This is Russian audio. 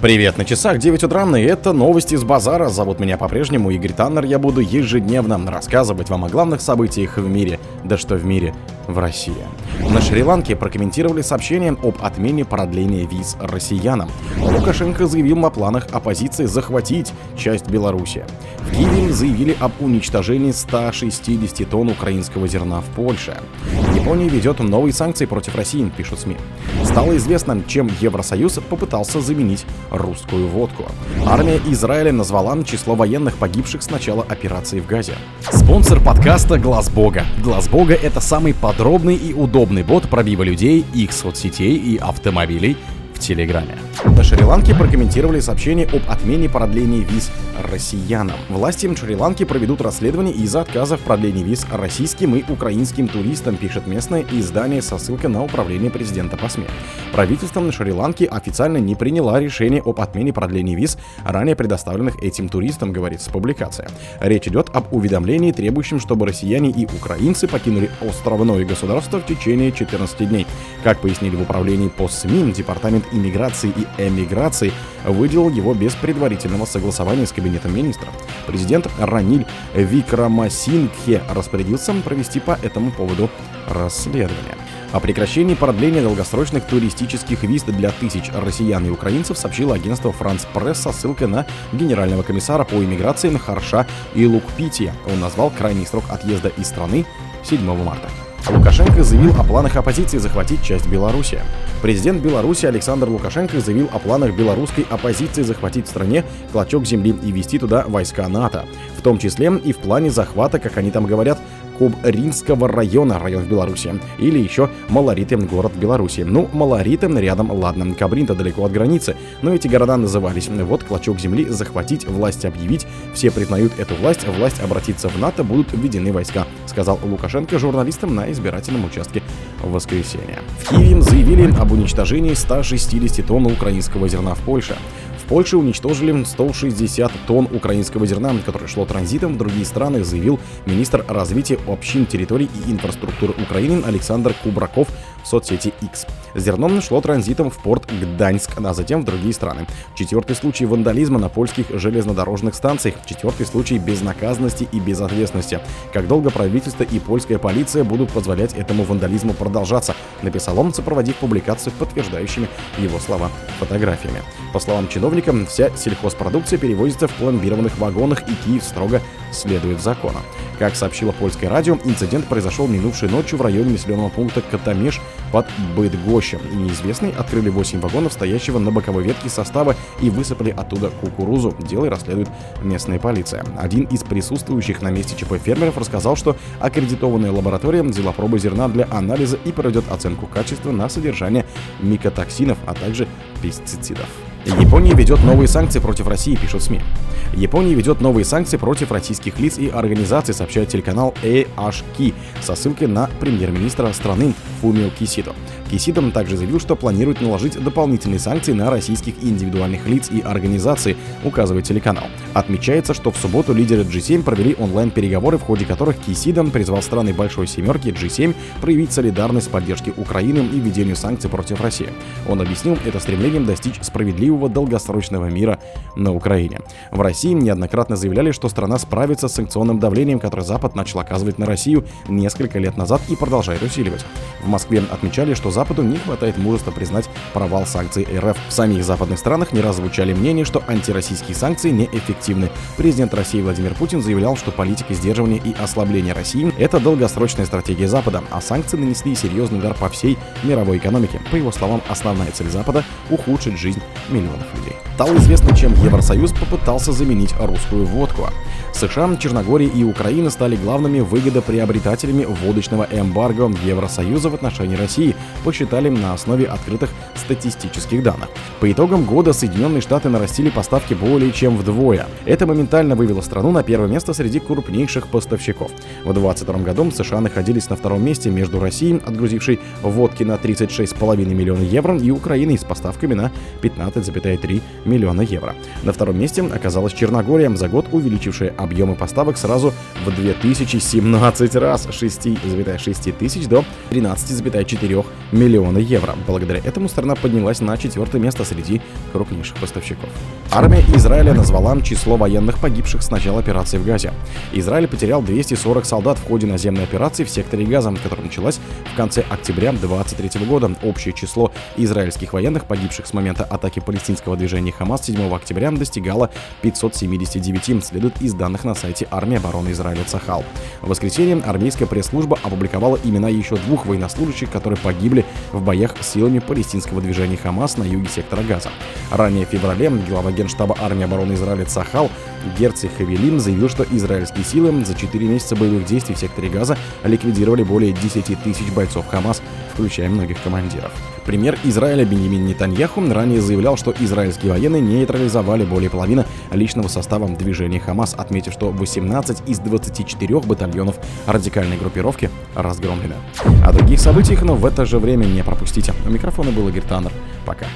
Привет, на часах 9 утра, и это новости с базара. Зовут меня по-прежнему Игорь Таннер. Я буду ежедневно рассказывать вам о главных событиях в мире. Да что в мире, в России. На Шри-Ланке прокомментировали сообщение об отмене продления виз россиянам. Лукашенко заявил о планах оппозиции захватить часть Беларуси. В Киеве заявили об уничтожении 160 тонн украинского зерна в Польше. Япония ведет новые санкции против России, пишут СМИ. Стало известно, чем Евросоюз попытался заменить русскую водку. Армия Израиля назвала число военных погибших с начала операции в Газе. Спонсор подкаста Глаз Бога. Глаз Бога это самый подробный и удобный бот пробива людей, их соцсетей и автомобилей в Телеграме. На Шри-Ланке прокомментировали сообщение об отмене продления виз россиянам. Власти Шри-Ланки проведут расследование из-за отказа в продлении виз российским и украинским туристам, пишет местное издание со ссылкой на управление президента по СМИ. Правительство Шри-Ланки официально не приняло решение об отмене продления виз, ранее предоставленных этим туристам, говорится публикация. Речь идет об уведомлении, требующем, чтобы россияне и украинцы покинули островное государство в течение 14 дней. Как пояснили в управлении по СМИ, Департамент иммиграции и эмиграции выделил его без предварительного согласования с Кабинетом министров. Президент Раниль Викрамасингхе распорядился провести по этому поводу расследование. О прекращении продления долгосрочных туристических виз для тысяч россиян и украинцев сообщило агентство France Press со ссылкой на генерального комиссара по иммиграции Нахарша и Лукпити. Он назвал крайний срок отъезда из страны 7 марта. Лукашенко заявил о планах оппозиции захватить часть Беларуси. Президент Беларуси Александр Лукашенко заявил о планах белорусской оппозиции захватить в стране клочок земли и вести туда войска НАТО. В том числе и в плане захвата, как они там говорят, Кубринского района, район в Беларуси. Или еще Малориты, город в Беларуси. Ну, Малориты рядом, ладно, Кабрин-то далеко от границы, но эти города назывались. Вот клочок земли захватить, власть объявить, все признают эту власть, власть обратиться в НАТО, будут введены войска, сказал Лукашенко журналистам на избирательном участке в воскресенье. В Киеве заявили об уничтожении 160 тонн украинского зерна в Польше. Польше уничтожили 160 тонн украинского зерна, которое шло транзитом в другие страны, заявил министр развития общин территорий и инфраструктуры Украины Александр Кубраков в соцсети X. Зерно шло транзитом в порт Гданьск, а затем в другие страны. Четвертый случай вандализма на польских железнодорожных станциях. Четвертый случай безнаказанности и безответственности. Как долго правительство и польская полиция будут позволять этому вандализму продолжаться, написал он, сопроводив публикацию подтверждающими его слова фотографиями. По словам чиновника, чиновникам вся сельхозпродукция перевозится в пломбированных вагонах, и Киев строго следует закону. Как сообщило польское радио, инцидент произошел минувшей ночью в районе населенного пункта Катамеш под Быдгощем. И неизвестные открыли 8 вагонов, стоящего на боковой ветке состава, и высыпали оттуда кукурузу. Дело расследует местная полиция. Один из присутствующих на месте ЧП фермеров рассказал, что аккредитованная лаборатория взяла пробы зерна для анализа и проведет оценку качества на содержание микотоксинов, а также пестицидов. Япония ведет новые санкции против России, пишут СМИ. Япония ведет новые санкции против российских лиц и организаций, сообщает телеканал AHK со ссылкой на премьер-министра страны Фумио Кисидо. Кисидо также заявил, что планирует наложить дополнительные санкции на российских индивидуальных лиц и организаций, указывает телеканал. Отмечается, что в субботу лидеры G7 провели онлайн-переговоры, в ходе которых Кисидо призвал страны Большой Семерки G7 проявить солидарность в поддержке Украины и введению санкций против России. Он объяснил это стремлением достичь справедливого долгосрочного мира на Украине. В России неоднократно заявляли, что страна справится с санкционным давлением, которое Запад начал оказывать на Россию несколько лет назад и продолжает усиливать. В Москве отмечали, что Западу не хватает мужества признать провал санкций РФ. В самих западных странах не раз звучали мнения, что антироссийские санкции неэффективны. Президент России Владимир Путин заявлял, что политика сдерживания и ослабления России – это долгосрочная стратегия Запада, а санкции нанесли серьезный удар по всей мировой экономике. По его словам, основная цель Запада – ухудшить жизнь миллионов людей. Стало известно, чем Евросоюз попытался заменить русскую водку. США, Черногория и Украина стали главными выгодоприобретателями водочного эмбарго Евросоюза в отношении России, посчитали на основе открытых статистических данных. По итогам года Соединенные Штаты нарастили поставки более чем вдвое. Это моментально вывело страну на первое место среди крупнейших поставщиков. В 2022 году США находились на втором месте между Россией, отгрузившей водки на 36,5 миллиона евро, и Украиной с поставками на 15,3 миллиона евро. На втором месте оказалась Черногория, за год увеличившая объем объемы поставок сразу в 2017 раз 6,6 тысяч до 13,4 миллиона евро. Благодаря этому страна поднялась на четвертое место среди крупнейших поставщиков. Армия Израиля назвала число военных погибших с начала операции в Газе. Израиль потерял 240 солдат в ходе наземной операции в секторе Газа, которая началась в конце октября 2023 года. Общее число израильских военных, погибших с момента атаки палестинского движения Хамас 7 октября, достигало 579, следует из данных на сайте армии обороны Израиля Цахал. В воскресенье армейская пресс-служба опубликовала имена еще двух военнослужащих, которые погибли в боях с силами палестинского движения Хамас на юге сектора Газа. Ранее в феврале глава генштаба армии обороны Израиля Цахал Герци Хавелим заявил, что израильские силы за 4 месяца боевых действий в секторе Газа ликвидировали более 10 тысяч бойцов Хамас, включая многих командиров. Премьер Израиля Бенjamin Нетаньяху ранее заявлял, что израильские военные нейтрализовали более половины личного состава движения Хамас, отметив, что 18 из 24 батальонов радикальной группировки разгромлены. О других событиях, но в это же время не пропустите. У микрофона был Игорь Таннер. Пока.